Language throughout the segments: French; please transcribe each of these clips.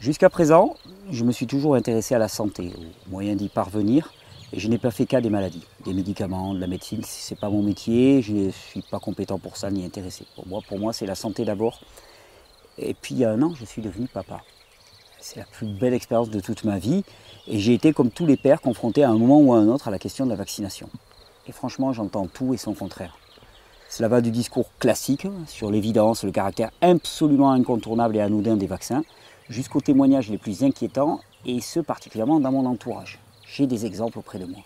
Jusqu'à présent, je me suis toujours intéressé à la santé, aux moyens d'y parvenir, et je n'ai pas fait cas des maladies, des médicaments, de la médecine. Ce n'est pas mon métier, je ne suis pas compétent pour ça ni intéressé. Pour moi, pour moi c'est la santé d'abord. Et puis il y a un an, je suis devenu papa. C'est la plus belle expérience de toute ma vie. Et j'ai été, comme tous les pères, confronté à un moment ou à un autre à la question de la vaccination. Et franchement, j'entends tout et son contraire. Cela va du discours classique sur l'évidence, le caractère absolument incontournable et anodin des vaccins, jusqu'aux témoignages les plus inquiétants, et ce particulièrement dans mon entourage. J'ai des exemples auprès de moi.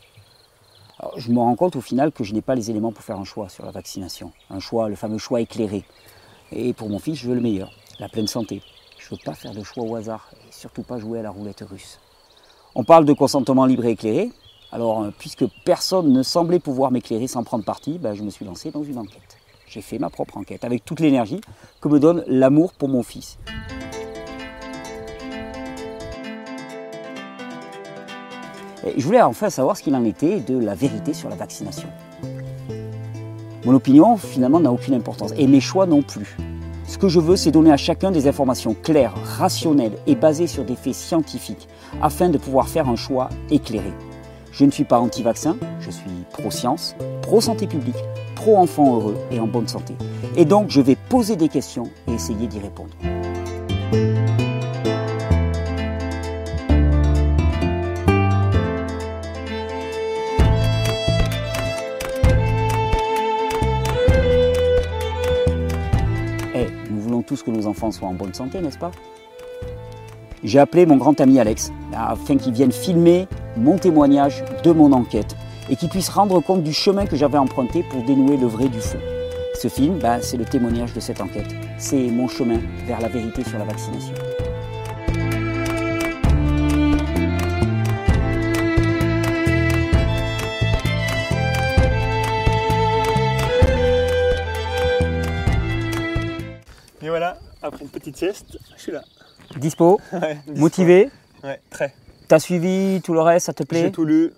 je me rends compte au final que je n'ai pas les éléments pour faire un choix sur la vaccination. Un choix, le fameux choix éclairé. Et pour mon fils, je veux le meilleur, la pleine santé. Je ne veux pas faire de choix au hasard, et surtout pas jouer à la roulette russe. On parle de consentement libre et éclairé. Alors, euh, puisque personne ne semblait pouvoir m'éclairer sans prendre parti, ben, je me suis lancé dans une enquête. J'ai fait ma propre enquête avec toute l'énergie que me donne l'amour pour mon fils. Je voulais enfin savoir ce qu'il en était de la vérité sur la vaccination. Mon opinion, finalement, n'a aucune importance, et mes choix non plus. Ce que je veux, c'est donner à chacun des informations claires, rationnelles et basées sur des faits scientifiques, afin de pouvoir faire un choix éclairé. Je ne suis pas anti-vaccin, je suis pro-science, pro-santé publique, pro-enfant heureux et en bonne santé. Et donc, je vais poser des questions et essayer d'y répondre. Que nos enfants soient en bonne santé, n'est-ce pas? J'ai appelé mon grand ami Alex afin qu'il vienne filmer mon témoignage de mon enquête et qu'il puisse rendre compte du chemin que j'avais emprunté pour dénouer le vrai du faux. Ce film, ben, c'est le témoignage de cette enquête. C'est mon chemin vers la vérité sur la vaccination. Après une petite sieste, je suis là. Dispo, motivé Ouais, très. T'as suivi tout le reste, ça te plaît? J'ai tout lu.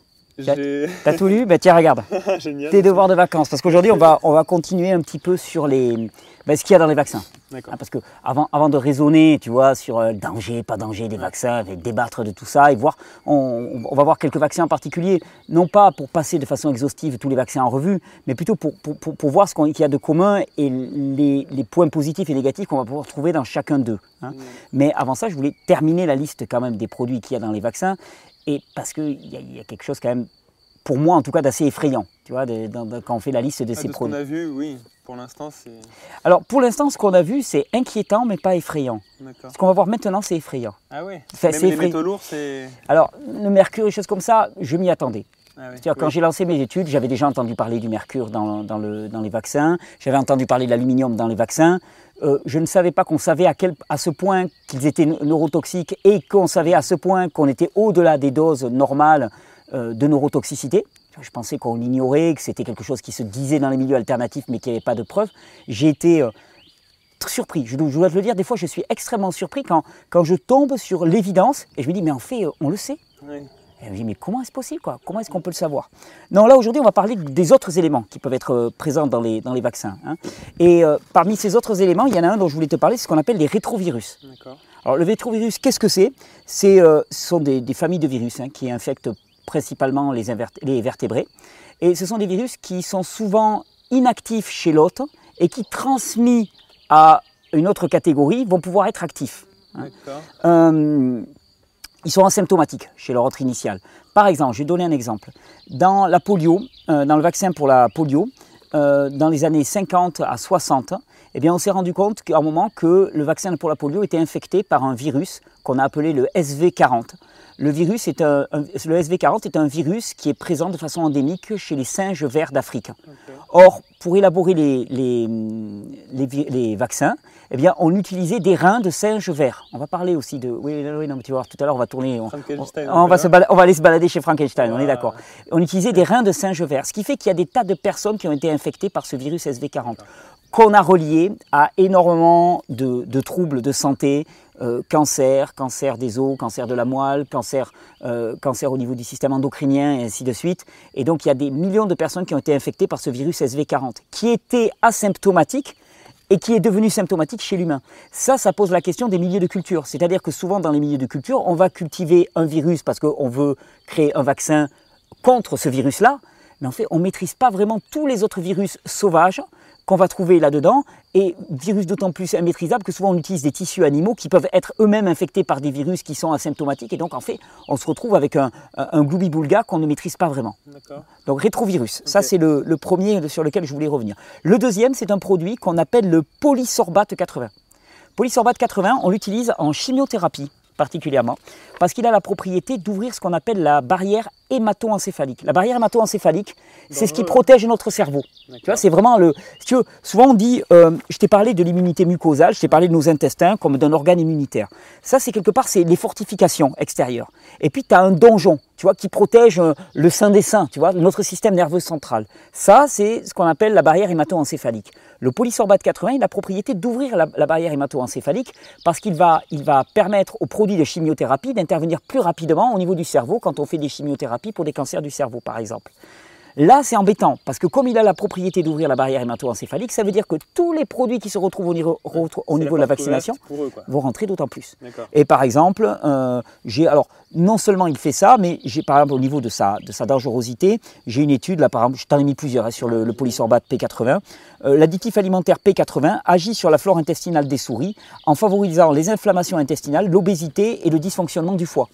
T'as tout lu? Ben tiens, regarde. Génial. Tes devoirs de vacances. Parce qu'aujourd'hui, on va, on va continuer un petit peu sur les, ben, ce qu'il y a dans les vaccins. Hein, parce que avant, avant de raisonner, tu vois, sur le euh, danger, pas danger des vaccins, et débattre de tout ça et voir, on, va voir quelques vaccins en particulier, non pas pour passer de façon exhaustive tous les vaccins en revue, mais plutôt pour, pour, pour, voir ce qu'il y a de commun et les, les points positifs et négatifs qu'on va pouvoir trouver dans chacun d'eux. Hein. Mais avant ça, je voulais terminer la liste quand même des produits qu'il y a dans les vaccins, et parce qu'il y, y, a quelque chose quand même, pour moi en tout cas, d'assez effrayant, tu vois, quand on fait la liste de ah, ces produits. Ce qu'on a vu, oui. Pour l'instant, c'est. Alors, pour l'instant, ce qu'on a vu, c'est inquiétant, mais pas effrayant. Ce qu'on va voir maintenant, c'est effrayant. Ah oui Même les métaux lourds, c'est. Alors, le mercure, des choses comme ça, je m'y attendais. Ah quand j'ai lancé mes études, j'avais déjà entendu parler du mercure dans, dans, le, dans les vaccins, j'avais entendu parler de l'aluminium dans les vaccins. Euh, je ne savais pas qu'on savait à, quel, à ce point qu'ils étaient neurotoxiques et qu'on savait à ce point qu'on était au-delà des doses normales de neurotoxicité. Je pensais qu'on l'ignorait, que c'était quelque chose qui se disait dans les milieux alternatifs mais qu'il n'y avait pas de preuves. J'ai été euh, surpris. Je, dois te le dire, des fois je suis extrêmement surpris quand, quand je tombe sur l'évidence et je me dis mais en fait euh, on le sait. Et je me dis mais comment est-ce possible quoi? Comment est-ce qu'on peut le savoir? Non, là aujourd'hui on va parler des autres éléments qui peuvent être euh, présents dans les, dans les vaccins. Hein. Et parmi ces autres éléments, il y en a un dont je voulais te parler, c'est ce qu'on appelle les rétrovirus. Alors le rétrovirus, qu'est-ce que c'est? C'est Ce sont des, familles de virus hein, qui infectent principalement les, les vertébrés. Et ce sont des virus qui sont souvent inactifs chez l'autre et qui, transmis à une autre catégorie, vont pouvoir être actifs. Hein. Euh, ils sont asymptomatiques chez leur autre initial. Par exemple, je vais donner un exemple. Dans la polio, euh, dans le vaccin pour la polio, euh, dans les années 50 à 60, eh bien, on s'est rendu compte qu'à un moment que le vaccin pour la polio était infecté par un virus qu'on a appelé le SV40. Le, virus est un, le SV40 est un virus qui est présent de façon endémique chez les singes verts d'Afrique. Or, pour élaborer les, les, les, vaccins, eh bien, on utilisait des reins de singes verts. On va parler aussi de... Oui, oui non, tu vas voir, tout à l'heure, on va tourner... On, on, va se on va aller se balader chez Frankenstein, on est d'accord. On utilisait des reins de singes verts, ce qui fait qu'il y a des tas de personnes qui ont été infectées par ce virus SV40 qu'on a relié à énormément de, de troubles de santé, euh, cancer, cancer des os, cancer de la moelle, cancer, euh, cancer au niveau du système endocrinien et ainsi de suite. Et donc il y a des millions de personnes qui ont été infectées par ce virus SV40, qui était asymptomatique et qui est devenu symptomatique chez l'humain. Ça, ça pose la question des milieux de culture. C'est-à-dire que souvent dans les milieux de culture, on va cultiver un virus parce qu'on veut créer un vaccin contre ce virus-là, mais en fait, on ne maîtrise pas vraiment tous les autres virus sauvages qu'on va trouver là-dedans, et virus d'autant plus immaîtrisable que souvent on utilise des tissus animaux qui peuvent être eux-mêmes infectés par des virus qui sont asymptomatiques, et donc en fait on se retrouve avec un, un gloubi-boulga qu'on ne maîtrise pas vraiment. Donc rétrovirus, ça c'est le, premier sur lequel je voulais revenir. Le deuxième, c'est un produit qu'on appelle le polysorbate 80. Polysorbate 80, on l'utilise en chimiothérapie particulièrement, parce qu'il a la propriété d'ouvrir ce qu'on appelle la barrière hémato-encéphalique. La barrière hémato-encéphalique, c'est ce qui protège notre cerveau. Tu vois, c'est vraiment le. tu veux, souvent on dit, euh, je t'ai parlé de l'immunité mucosale, je t'ai parlé de nos intestins comme d'un organe immunitaire. Ça, c'est quelque part, c'est les fortifications extérieures. Et puis, tu as un donjon, tu vois, qui protège euh, le sein des seins, tu vois, notre système nerveux central. Ça, c'est ce qu'on appelle la barrière hémato-encéphalique. Le polysorbate 80, il a la propriété d'ouvrir la, barrière hémato-encéphalique parce qu'il va, il va permettre aux produits de chimiothérapie d'intervenir plus rapidement au niveau du cerveau quand on fait des chimiothérapies pour des cancers du cerveau, par exemple. Là, c'est embêtant, parce que comme il a la propriété d'ouvrir la barrière hémato-encéphalique, ça veut dire que tous les produits qui se retrouvent au niveau, au niveau de la vaccination vont rentrer d'autant plus. Et par exemple, euh, j'ai alors non seulement il fait ça, mais j'ai par exemple au niveau de sa, de sa dangerosité, j'ai une étude, là par exemple, je t'en ai mis plusieurs hein, sur le, le, polysorbate P80. Euh, l'additif alimentaire P80 agit sur la flore intestinale des souris en favorisant les inflammations intestinales, l'obésité et le dysfonctionnement du foie.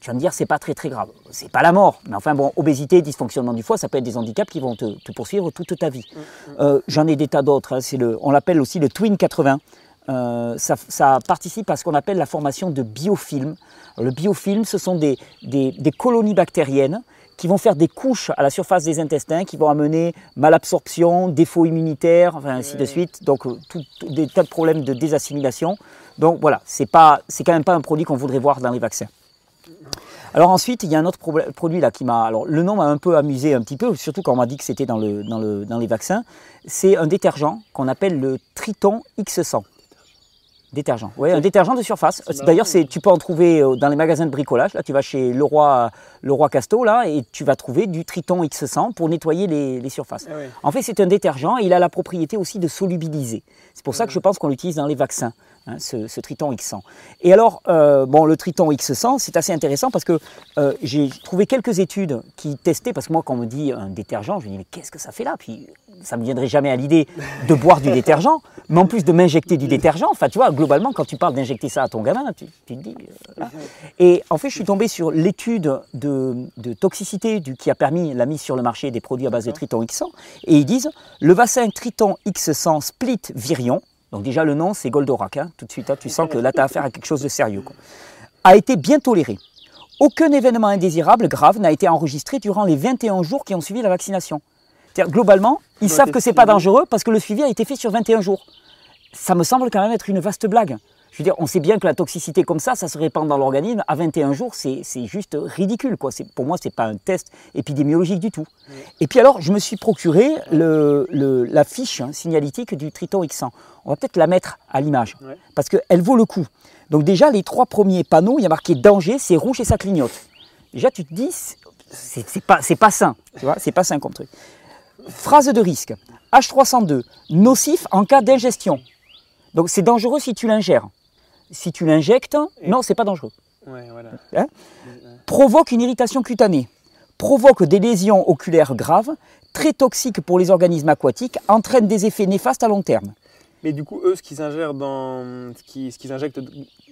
Tu vas me dire, c'est pas très très grave. C'est pas la mort. Mais enfin, bon, obésité, dysfonctionnement du foie, ça peut être des handicaps qui vont te, poursuivre toute ta vie. Mm, mm. Euh, j'en ai des tas d'autres. Hein. le, on l'appelle aussi le Twin 80. Euh, ça, participe à ce qu'on appelle la formation de biofilms. le biofilm, ce sont des, des, colonies bactériennes qui vont faire des couches à la surface des intestins, qui vont amener malabsorption, défaut immunitaire, enfin, ainsi de suite. Donc, euh, tout, des tas de problèmes de désassimilation. Donc voilà, c'est quand même pas un produit qu'on voudrait voir dans les vaccins. Alors ensuite, il y a un autre produit là qui m'a. Alors le nom m'a un peu amusé un petit peu, surtout quand on m'a dit que c'était dans, le, dans, le, dans les vaccins. C'est un détergent qu'on appelle le Triton X100. Détergent. Oui, un détergent de surface. D'ailleurs, tu peux en trouver euh, dans les magasins de bricolage. Là, tu vas chez Leroy, Leroy Casto là, et tu vas trouver du Triton X100 pour nettoyer les, surfaces. Ah en fait, c'est un détergent et il a la propriété aussi de solubiliser. C'est pour ça que je pense qu'on l'utilise dans les vaccins. Hein, ce, Triton X100. Et alors, euh, bon, le Triton X100, c'est assez intéressant parce que euh, j'ai trouvé quelques études qui testaient, parce que moi, quand on me dit un détergent, je me dis, mais qu'est-ce que ça fait là? Puis ça ne me viendrait jamais à l'idée de boire du détergent, mais en plus de m'injecter du détergent. Enfin, tu vois, globalement, quand tu parles d'injecter ça à ton gamin, tu, te dis. Euh, Et en fait, je suis tombé sur l'étude de, toxicité du, qui a permis la mise sur le marché des produits à base de Triton X100. Et ils disent le vaccin Triton X100 Split Virion, donc déjà le nom c'est Goldorak, hein. tout de suite, hein, tu sens que là tu as affaire à quelque chose de sérieux. A été bien toléré. Aucun événement indésirable grave n'a été enregistré durant les 21 jours qui ont suivi la vaccination. Globalement, ils savent que ce n'est pas dangereux parce que le suivi a été fait sur 21 jours. Ça me semble quand même être une vaste blague. Je veux dire, on sait bien que la toxicité comme ça, ça se répand dans l'organisme. À 21 jours, c'est juste ridicule. Quoi. Pour moi, ce n'est pas un test épidémiologique du tout. Et puis alors, je me suis procuré le, la fiche hein, signalétique du Triton X100. On va peut-être la mettre à l'image, parce qu'elle vaut le coup. Donc déjà, les trois premiers panneaux, il y a marqué danger, c'est rouge et ça clignote. Déjà, tu te dis, c'est pas, pas sain. Tu vois, c'est pas sain comme truc. Phrase de risque. H302, nocif en cas d'ingestion. Donc c'est dangereux si tu l'ingères si tu l'injectes, non, c'est pas dangereux. Hein provoque une irritation cutanée, provoque des lésions oculaires graves, très toxiques pour les organismes aquatiques, entraîne des effets néfastes à long terme. Mais du coup, eux, ce qu'ils ingèrent dans, ce qu'ils, injectent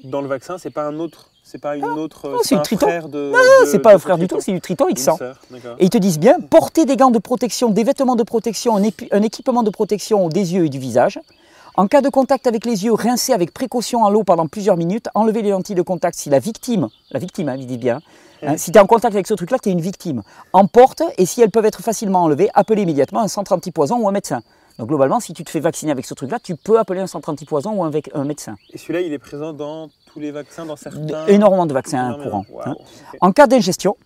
dans le vaccin, c'est pas un autre, c'est pas une ah, autre, c'est un frère de. Non, c'est pas un frère du tout, c'est du Triton X100. Et ils te disent bien, porter des gants de protection, des vêtements de protection, un équipement de protection des yeux et du visage, en cas de contact avec les yeux, rincer avec précaution en l'eau pendant plusieurs minutes, enlever les lentilles de contact si la victime, la victime, hein, dit bien, hein, si tu es en contact avec ce truc-là, tu es une victime, emporte et si elles peuvent être facilement enlevées, appelez immédiatement un centre antipoison ou un médecin. Donc globalement, si tu te fais vacciner avec ce truc-là, tu peux appeler un centre antipoison ou un, un médecin. Et celui-là, il est présent dans tous les vaccins, dans certains Énormément de vaccins courants. Hein. En cas d'ingestion,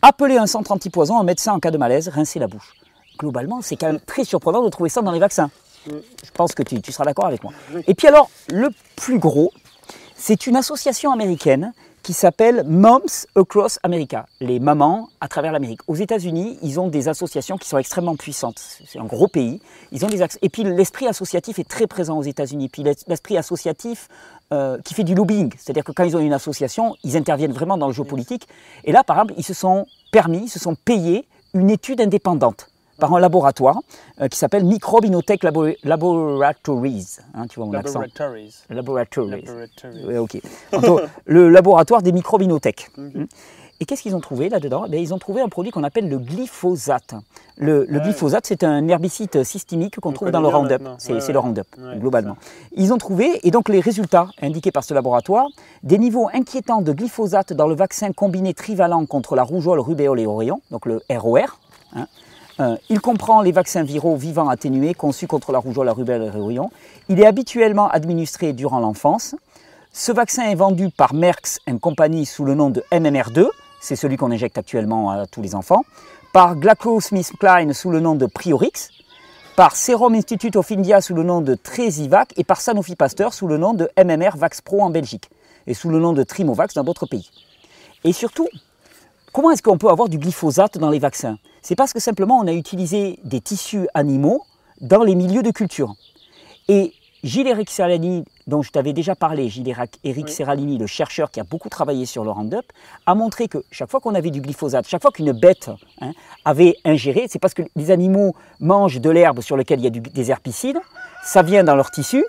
appelez un centre antipoison, un médecin en cas de malaise, rincer la bouche. Globalement, c'est quand même très surprenant de trouver ça dans les vaccins. Je pense que tu, seras d'accord avec moi. Et puis alors, le plus gros, c'est une association américaine qui s'appelle Moms Across America, les mamans à travers l'Amérique. Aux États-Unis, ils ont des associations qui sont extrêmement puissantes. C'est un gros pays. Ils ont des et puis l'esprit associatif est très présent aux États-Unis. Puis l'esprit associatif euh, qui fait du lobbying, c'est-à-dire que quand ils ont une association, ils interviennent vraiment dans le jeu politique. Et là, par exemple, ils se sont permis, ils se sont payés une étude indépendante par un laboratoire euh, qui s'appelle Microbe Innotech Laboratories. Hein, tu vois mon Laboratories. accent Laboratories. Laboratories. ok. le laboratoire des microbes Innotech. Hmm. Et qu'est-ce qu'ils ont trouvé là-dedans? Eh Ils ont trouvé un produit qu'on appelle le glyphosate. Le, glyphosate, c'est un herbicide systémique qu'on trouve dans le Roundup. C'est le Roundup, globalement. Ils ont trouvé, et donc les résultats indiqués par ce laboratoire, des niveaux inquiétants de glyphosate dans le vaccin combiné trivalent contre la rougeole, rubéole et orion, donc le ROR. Hein. Euh, il comprend les vaccins viraux vivants atténués conçus contre la rougeole, la rubéole et l'orion. Il est habituellement administré durant l'enfance. Ce vaccin est vendu par Merck Company sous le nom de MMR2 c'est celui qu'on injecte actuellement à tous les enfants, par GlaxoSmithKline sous le nom de Priorix, par Serum Institute of India sous le nom de Tresivac et par Sanofi Pasteur sous le nom de MMR VaxPro en Belgique et sous le nom de Trimovax dans d'autres pays. Et surtout, comment est-ce qu'on peut avoir du glyphosate dans les vaccins? C'est parce que simplement on a utilisé des tissus animaux dans les milieux de culture. Et Gilles Eric Serralini, dont je t'avais déjà parlé, Gilles Eric Serralini, le chercheur qui a beaucoup travaillé sur le Roundup, a montré que chaque fois qu'on avait du glyphosate, chaque fois qu'une bête hein, avait ingéré, c'est parce que les animaux mangent de l'herbe sur laquelle il y a des herbicides, ça vient dans leur tissu,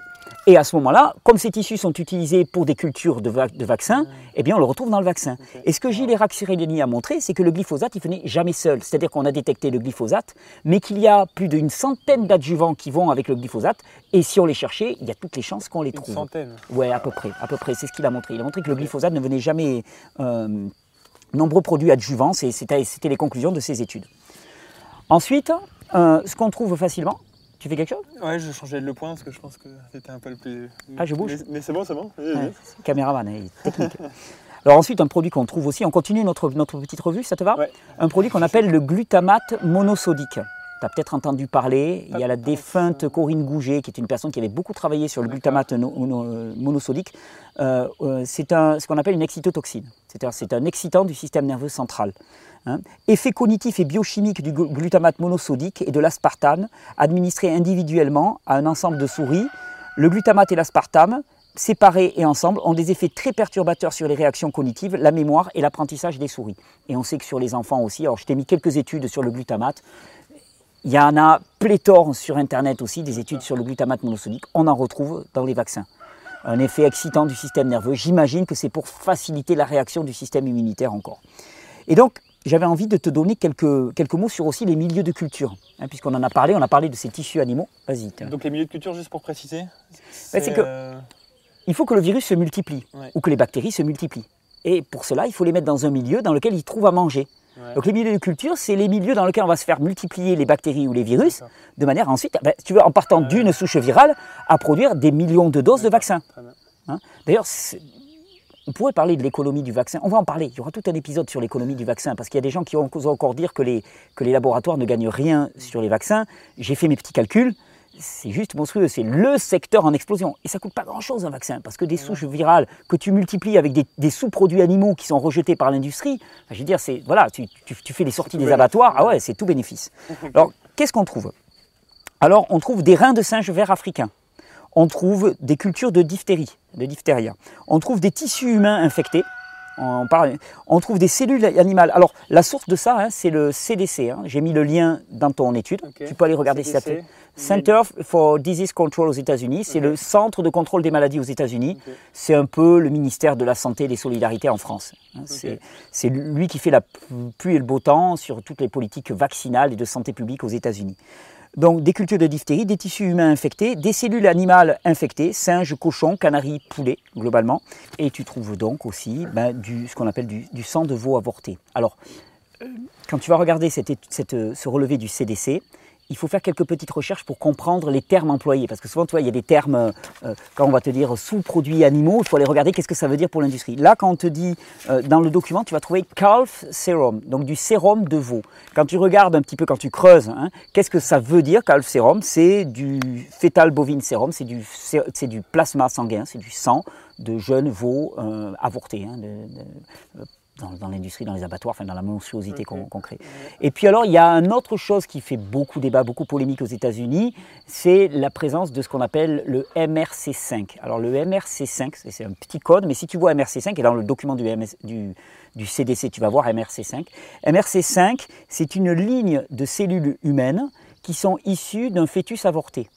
et à ce moment-là, comme ces tissus sont utilisés pour des cultures de, vaccins, eh bien on le retrouve dans le vaccin. Et ce que Gilles Eraxirelini a montré, c'est que le glyphosate, il venait jamais seul. C'est-à-dire qu'on a détecté le glyphosate, mais qu'il y a plus d'une centaine d'adjuvants qui vont avec le glyphosate. Et si on les cherchait, il y a toutes les chances qu'on les trouve. Une centaine Ouais, à peu près. À peu près. C'est ce qu'il a montré. Il a montré que le glyphosate ne venait jamais euh, nombreux produits adjuvants. C'était les conclusions de ses études. Ensuite, euh, ce qu'on trouve facilement, tu fais quelque chose? Ouais, je changeais le point parce que je pense que c'était un peu le plus. Ah, je bouge Mais, c'est bon, c'est bon. caméraman, hein, technique. Alors ensuite, un produit qu'on trouve aussi, on continue notre, notre petite revue, ça te va? Ouais. Un produit qu'on appelle le glutamate monosodique. Tu as peut-être entendu parler, il y a la défunte Corinne Gouget, qui est une personne qui avait beaucoup travaillé sur le glutamate monosodique. Euh, euh, c'est ce qu'on appelle une excitotoxine, c'est un excitant du système nerveux central. Hein. Effet cognitif et biochimique du glutamate monosodique et de l'aspartame administrés individuellement à un ensemble de souris. Le glutamate et l'aspartame, séparés et ensemble, ont des effets très perturbateurs sur les réactions cognitives, la mémoire et l'apprentissage des souris. Et on sait que sur les enfants aussi, alors je t'ai mis quelques études sur le glutamate, il y en a pléthore sur Internet aussi, des études sur le glutamate monosodique, on en retrouve dans les vaccins. Un effet excitant du système nerveux, j'imagine que c'est pour faciliter la réaction du système immunitaire encore. Et donc, j'avais envie de te donner quelques, quelques mots sur aussi les milieux de culture, hein, puisqu'on en a parlé, on a parlé de ces tissus animaux. Vas-y. Donc les milieux de culture, juste pour préciser ben, C'est que euh, il faut que le virus se multiplie, ou que les bactéries se multiplient. Et pour cela, il faut les mettre dans un milieu dans lequel ils trouvent à manger. Donc les milieux de culture, c'est les milieux dans lesquels on va se faire multiplier les bactéries ou les virus, de manière ensuite, ben, tu veux, en partant d'une souche virale, à produire des millions de doses de vaccins. Hein D'ailleurs, on pourrait parler de l'économie du vaccin. On va en parler. Il y aura tout un épisode sur l'économie du vaccin parce qu'il y a des gens qui vont encore dire que les, que les laboratoires ne gagnent rien sur les vaccins. J'ai fait mes petits calculs. C'est juste monstrueux. C'est le secteur en explosion. Et ça coûte pas grand-chose un vaccin parce que des souches virales que tu multiplies avec des, sous-produits animaux qui sont rejetés par l'industrie, je veux dire, c'est voilà, tu, tu fais les sorties des abattoirs. Ah ouais, c'est tout bénéfice. Alors, qu'est-ce qu'on trouve? Alors, on trouve des reins de singe vert africains on trouve des cultures de diphtérie, de diphtéria. On trouve des tissus humains infectés. On, on trouve des cellules animales. Alors, la source de ça, hein, c'est le CDC. Hein. J'ai mis le lien dans ton étude. Tu peux aller regarder si ça te... Center for Disease Control aux États-Unis. C'est le centre de contrôle des maladies aux États-Unis. C'est un peu le ministère de la Santé et des Solidarités en France. Hein. C'est lui qui fait la pluie et le beau temps sur toutes les politiques vaccinales et de santé publique aux États-Unis. Donc des cultures de diphtérie, des tissus humains infectés, des cellules animales infectées, singes, cochons, canaris, poulets, globalement. Et tu trouves donc aussi ben, ce qu'on appelle du, sang de veau avorté. Alors, euh, quand tu vas regarder cette, ce relevé du CDC, il faut faire quelques petites recherches pour comprendre les termes employés. Parce que souvent, tu vois, il y a des termes, euh, euh, quand on va te dire sous-produits animaux, il faut aller regarder qu'est-ce que ça veut dire pour l'industrie. Là, quand on te dit, euh, dans le document, tu vas trouver calf serum, donc du sérum de veau. Quand tu regardes un petit peu, quand tu creuses, hein, qu'est-ce que ça veut dire, calf serum? C'est du fétal bovine sérum, c'est du, plasma sanguin, c'est du sang de jeunes veaux avortés, hein, dans, l'industrie, dans les abattoirs, enfin dans la monstruosité qu'on crée. Et puis alors, il y a une autre chose qui fait beaucoup débat, beaucoup polémique aux États-Unis, c'est la présence de ce qu'on appelle le MRC5. Alors le MRC5, c'est un petit code, mais si tu vois MRC5, et dans le document du, du, du CDC, tu vas voir MRC5. MRC5, c'est une ligne de cellules humaines qui sont issues d'un fœtus avorté.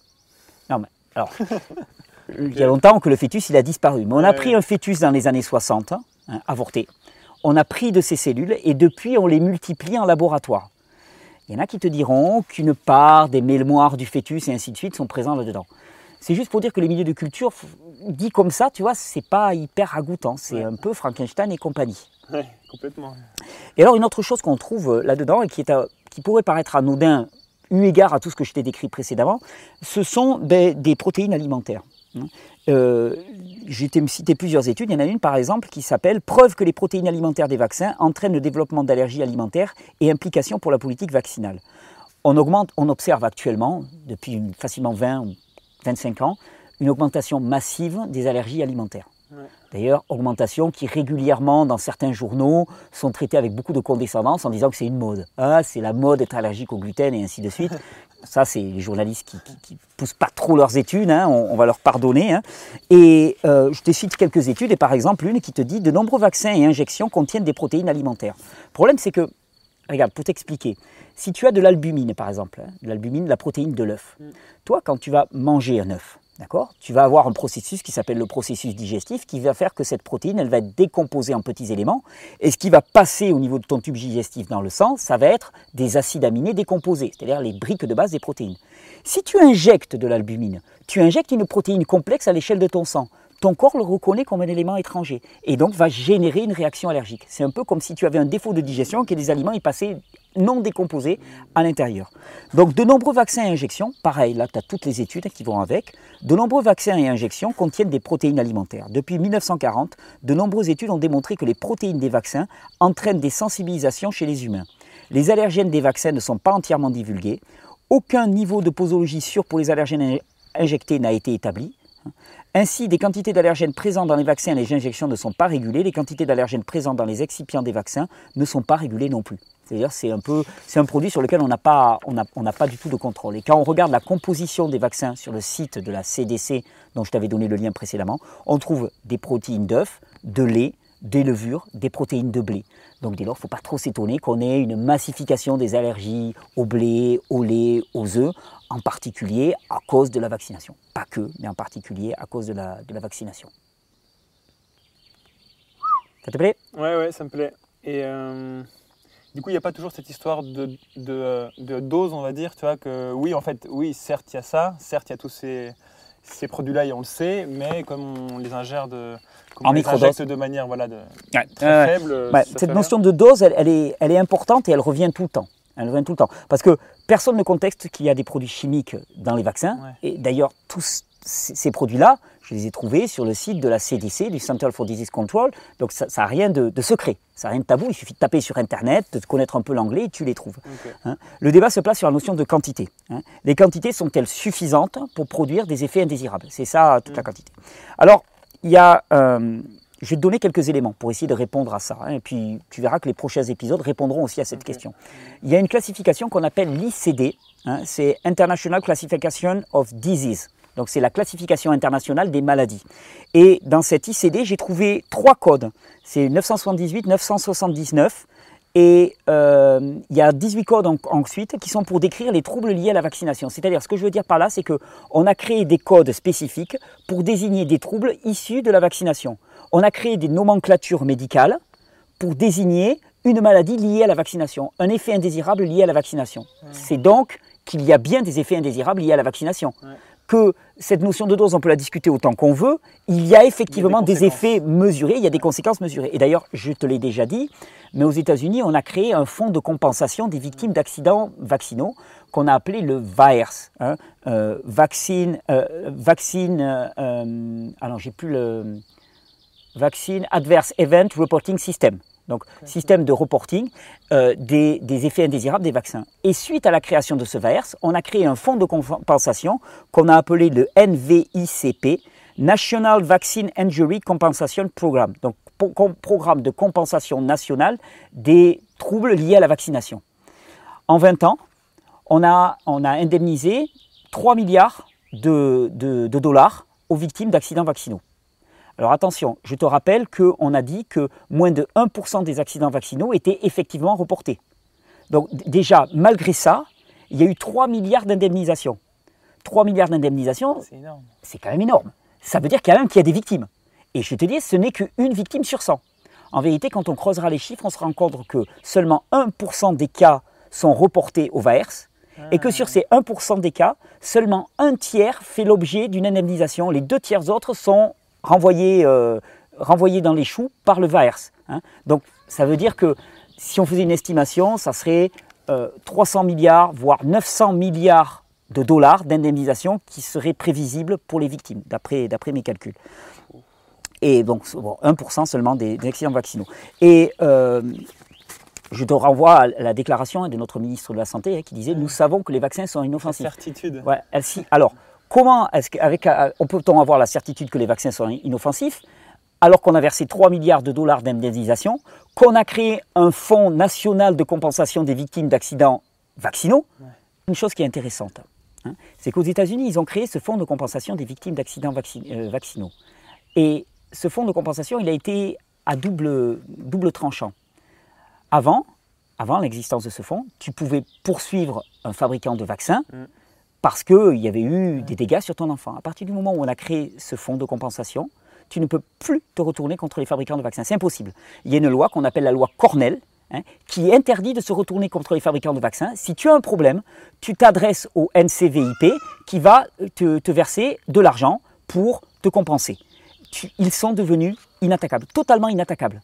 Non, mais alors, il y a longtemps que le fœtus il a disparu, mais on a pris un fœtus dans les années 60, hein, avorté on a pris de ces cellules et depuis on les multiplie en laboratoire. Il y en a qui te diront qu'une part des mémoires du fœtus et ainsi de suite sont présents là-dedans. C'est juste pour dire que les milieux de culture, dit comme ça, tu vois, c'est pas hyper ragoûtant. C'est un peu Frankenstein et compagnie. Oui, complètement. Et alors, une autre chose qu'on trouve euh, là-dedans et qui, est qui pourrait paraître anodin eu égard à tout ce que je t'ai décrit précédemment, ce sont des, des protéines alimentaires. Euh, j'ai cité plusieurs études. Il y en a une, par exemple, qui s'appelle Preuve que les protéines alimentaires des vaccins entraînent le développement d'allergies alimentaires et implications pour la politique vaccinale. On, augmente, on observe actuellement, depuis facilement 20 ou 25 ans, une augmentation massive des allergies alimentaires. D'ailleurs, augmentation qui régulièrement, dans certains journaux, sont traitées avec beaucoup de condescendance en disant que c'est une mode. Ah, c'est la mode d'être allergique au gluten et ainsi de suite. Ça, c'est les journalistes qui ne poussent pas trop leurs études, hein, on, va leur pardonner. Hein. Et euh, je te cite quelques études, et par exemple une qui te dit de nombreux vaccins et injections contiennent des protéines alimentaires. Le problème, c'est que, regarde, pour t'expliquer, si tu as de l'albumine, par exemple, hein, de l'albumine, la protéine de l'œuf, mm. toi, quand tu vas manger un œuf, D'accord? Tu vas avoir un processus qui s'appelle le processus digestif qui va faire que cette protéine, elle va être décomposée en petits éléments. Et ce qui va passer au niveau de ton tube digestif dans le sang, ça va être des acides aminés décomposés, c'est-à-dire les briques de base des protéines. Si tu injectes de l'albumine, tu injectes une protéine complexe à l'échelle de ton sang ton corps le reconnaît comme un élément étranger et donc va générer une réaction allergique. C'est un peu comme si tu avais un défaut de digestion, que les aliments y passaient non décomposés à l'intérieur. Donc de nombreux vaccins et injections, pareil, là tu as toutes les études qui vont avec, de nombreux vaccins et injections contiennent des protéines alimentaires. Depuis 1940, de nombreuses études ont démontré que les protéines des vaccins entraînent des sensibilisations chez les humains. Les allergènes des vaccins ne sont pas entièrement divulgués. Aucun niveau de posologie sûr pour les allergènes injectés n'a été établi. Ainsi, des quantités d'allergènes présents dans les vaccins et les injections ne sont pas régulées, les quantités d'allergènes présents dans les excipients des vaccins ne sont pas régulées non plus. C'est-à-dire c'est un produit sur lequel on n'a pas, pas du tout de contrôle. Et quand on regarde la composition des vaccins sur le site de la CDC, dont je t'avais donné le lien précédemment, on trouve des protéines d'œufs, de lait, des levures, des protéines de blé. Donc dès lors, il ne faut pas trop s'étonner qu'on ait une massification des allergies au blé, au lait, aux œufs, en particulier à cause de la vaccination. Pas que, mais en particulier à cause de la, de la vaccination. Ça te plaît? Ouais, ouais, ça me plaît. Et euh, du coup, il n'y a pas toujours cette histoire de, de, dose, on va dire, tu vois, que oui, en fait, oui, certes, il y a ça, certes, il y a tous ces, ces produits-là et on le sait, mais comme on les ingère de, en microdose de manière voilà, de, très faible. cette notion de dose, elle, est, elle est importante et elle revient tout le temps. Elle revient tout le temps. Parce que personne ne contexte qu'il y a des produits chimiques dans les vaccins. Et d'ailleurs, tous ces produits-là, je les ai trouvés sur le site de la CDC, du Center for Disease Control. Donc ça n'a rien de, secret, ça n'a rien de tabou. Il suffit de taper sur Internet, de connaître un peu l'anglais et tu les trouves. Hein. le débat se place sur la notion de quantité. Hein. Les quantités sont-elles suffisantes pour produire des effets indésirables? C'est ça toute la mm. quantité. Alors, il y a... Euh, je vais te donner quelques éléments pour essayer de répondre à ça. Hein, et puis tu verras que les prochains épisodes répondront aussi à cette question. Il y a une classification qu'on appelle l'ICD, c'est International Classification of Disease. Donc c'est la classification internationale des maladies. Et dans cette ICD, j'ai trouvé trois codes. C'est 978, 979 et euh, il y a 18 codes ensuite qui sont pour décrire les troubles liés à la vaccination. C'est-à-dire, ce que je veux dire par là, c'est qu'on a créé des codes spécifiques pour désigner des troubles issus de la vaccination. On a créé des nomenclatures médicales pour désigner une maladie liée à la vaccination, un effet indésirable lié à la vaccination. C'est donc qu'il y a bien des effets indésirables liés à la vaccination. Que cette notion de dose, on peut la discuter autant qu'on veut, il y a effectivement des, effets mesurés, il y a des conséquences mesurées. Et d'ailleurs, je te l'ai déjà dit, mais aux États-Unis, on a créé un fonds de compensation des victimes d'accidents vaccinaux qu'on a appelé le VAERS, hein, euh, vaccine, euh, vaccine, euh, alors j'ai plus le vaccine Adverse Event Reporting System donc système de reporting euh, des, effets indésirables des vaccins. Et suite à la création de ce VAERS, on a créé un fonds de compensation qu'on a appelé le NVICP, National Vaccine Injury Compensation Program, donc programme de compensation nationale des troubles liés à la vaccination. En 20 ans, on a, on a indemnisé 3 milliards de dollars aux victimes d'accidents vaccinaux. Alors attention, je te rappelle qu'on a dit que moins de 1% des accidents vaccinaux étaient effectivement reportés. Donc déjà, malgré ça, il y a eu 3 milliards d'indemnisations. 3 milliards d'indemnisations, c'est quand même énorme. Ça veut dire quand même qu'il y a des victimes. Et je te dis, ce n'est qu'une victime sur 100. En vérité, quand on creusera les chiffres, on se rend compte que seulement 1% des cas sont reportés au VAERS, et que sur ces 1% des cas, seulement un tiers fait l'objet d'une indemnisation. Les deux tiers autres sont renvoyé, euh, renvoyé dans les choux par le VAERS. Hein. Donc ça veut dire que si on faisait une estimation, ça serait 300 euh, milliards, voire 900 milliards de dollars d'indemnisation qui seraient prévisibles pour les victimes, d'après mes calculs. Et donc, 1% seulement des, accidents vaccinaux. Et euh, je te renvoie à la déclaration de notre ministre de la Santé hein, qui disait Nous savons que les vaccins sont inoffensifs. Certitude. Ouais, alors, Comment est-ce qu'avec, euh, on peut-on avoir la certitude que les vaccins sont inoffensifs alors qu'on a versé 3 milliards de dollars d'indemnisation, qu'on a créé un fonds national de compensation des victimes d'accidents vaccinaux? Une chose qui est intéressante, hein, c'est qu'aux États-Unis, ils ont créé ce fonds de compensation des victimes d'accidents euh, vaccinaux. Et ce fonds de compensation, il a été à double, double tranchant. Avant, avant l'existence de ce fonds, tu pouvais poursuivre un fabricant de vaccins. Mm parce qu'il y avait eu des dégâts sur ton enfant. À partir du moment où on a créé ce fonds de compensation, tu ne peux plus te retourner contre les fabricants de vaccins. C'est impossible. Il y a une loi qu'on appelle la loi Cornell, hein, qui interdit de se retourner contre les fabricants de vaccins. Si tu as un problème, tu t'adresses au NCVIP qui va te, verser de l'argent pour te compenser. ils sont devenus inattaquables, totalement inattaquables.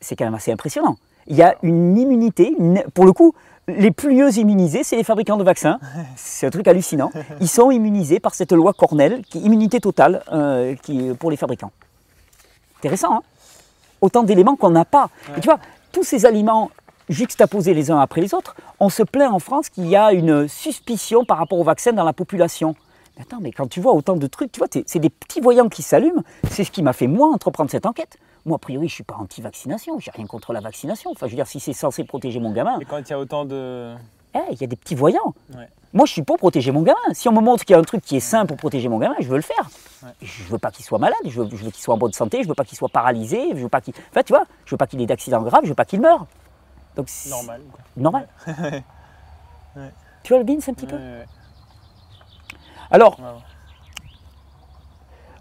C'est quand même assez impressionnant. Il y a une immunité, pour le coup, les plus mieux immunisés, c'est les fabricants de vaccins. C'est un truc hallucinant. Ils sont immunisés par cette loi Cornell, qui est immunité totale euh, qui, pour les fabricants. Intéressant, hein? Autant d'éléments qu'on n'a pas. Et tu vois, tous ces aliments juxtaposés les uns après les autres, on se plaint en France qu'il y a une suspicion par rapport aux vaccins dans la population. Mais attends, mais quand tu vois autant de trucs, tu vois, c'est des petits voyants qui s'allument. C'est ce qui m'a fait, moi, entreprendre cette enquête. Moi, a priori, je ne suis pas anti-vaccination, j'ai rien contre la vaccination. Enfin, je veux dire, si c'est censé protéger mon gamin. Mais quand il y a autant de. Eh, il y a des petits voyants. Moi, je suis pour protéger mon gamin. Si on me montre qu'il y a un truc qui est sain pour protéger mon gamin, je veux le faire. Je ne veux pas qu'il soit malade, je veux, qu'il soit en bonne santé, je ne veux pas qu'il soit paralysé, je veux pas qu'il. Enfin, tu vois, je veux pas qu'il ait d'accident grave, je veux pas qu'il meure. Donc, normal. Normal. tu vois le bin, un petit peu? Alors,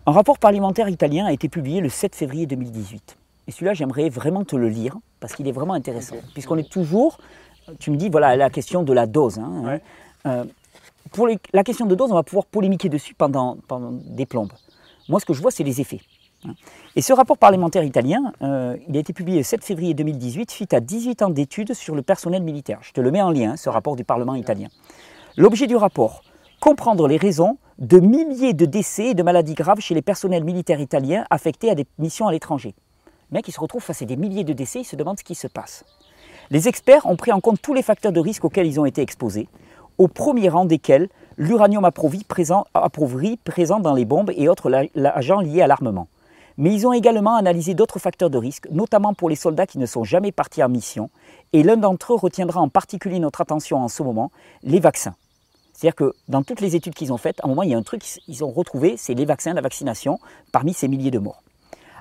un rapport parlementaire italien a été publié le 7 février 2018. Et celui-là, j'aimerais vraiment te le lire, parce qu'il est vraiment intéressant. Puisqu'on est toujours, tu me dis, voilà, la question de la dose. Hein, euh, pour la question de dose, on va pouvoir polémiquer dessus pendant, pendant des plombes. Moi, ce que je vois, c'est les effets. Hein. Et ce rapport parlementaire italien, euh, il a été publié le 7 février 2018 suite à 18 ans d'études sur le personnel militaire. Je te le mets en lien, ce rapport du Parlement italien. L'objet du rapport, comprendre les raisons de milliers de décès et de maladies graves chez les personnels militaires italiens affectés à des missions à l'étranger. Les mecs, ils se retrouvent face à des milliers de décès, ils se demandent ce qui se passe. Les experts ont pris en compte tous les facteurs de risque auxquels ils ont été exposés, au premier rang desquels l'uranium appauvri présent dans les bombes et autres agents liés à l'armement. Mais ils ont également analysé d'autres facteurs de risque, notamment pour les soldats qui ne sont jamais partis en mission, et l'un d'entre eux retiendra en particulier notre attention en ce moment, les vaccins. C'est-à-dire que dans toutes les études qu'ils ont faites, à un moment, il y a un truc qu'ils ont retrouvé, c'est les vaccins, la vaccination, parmi ces milliers de morts.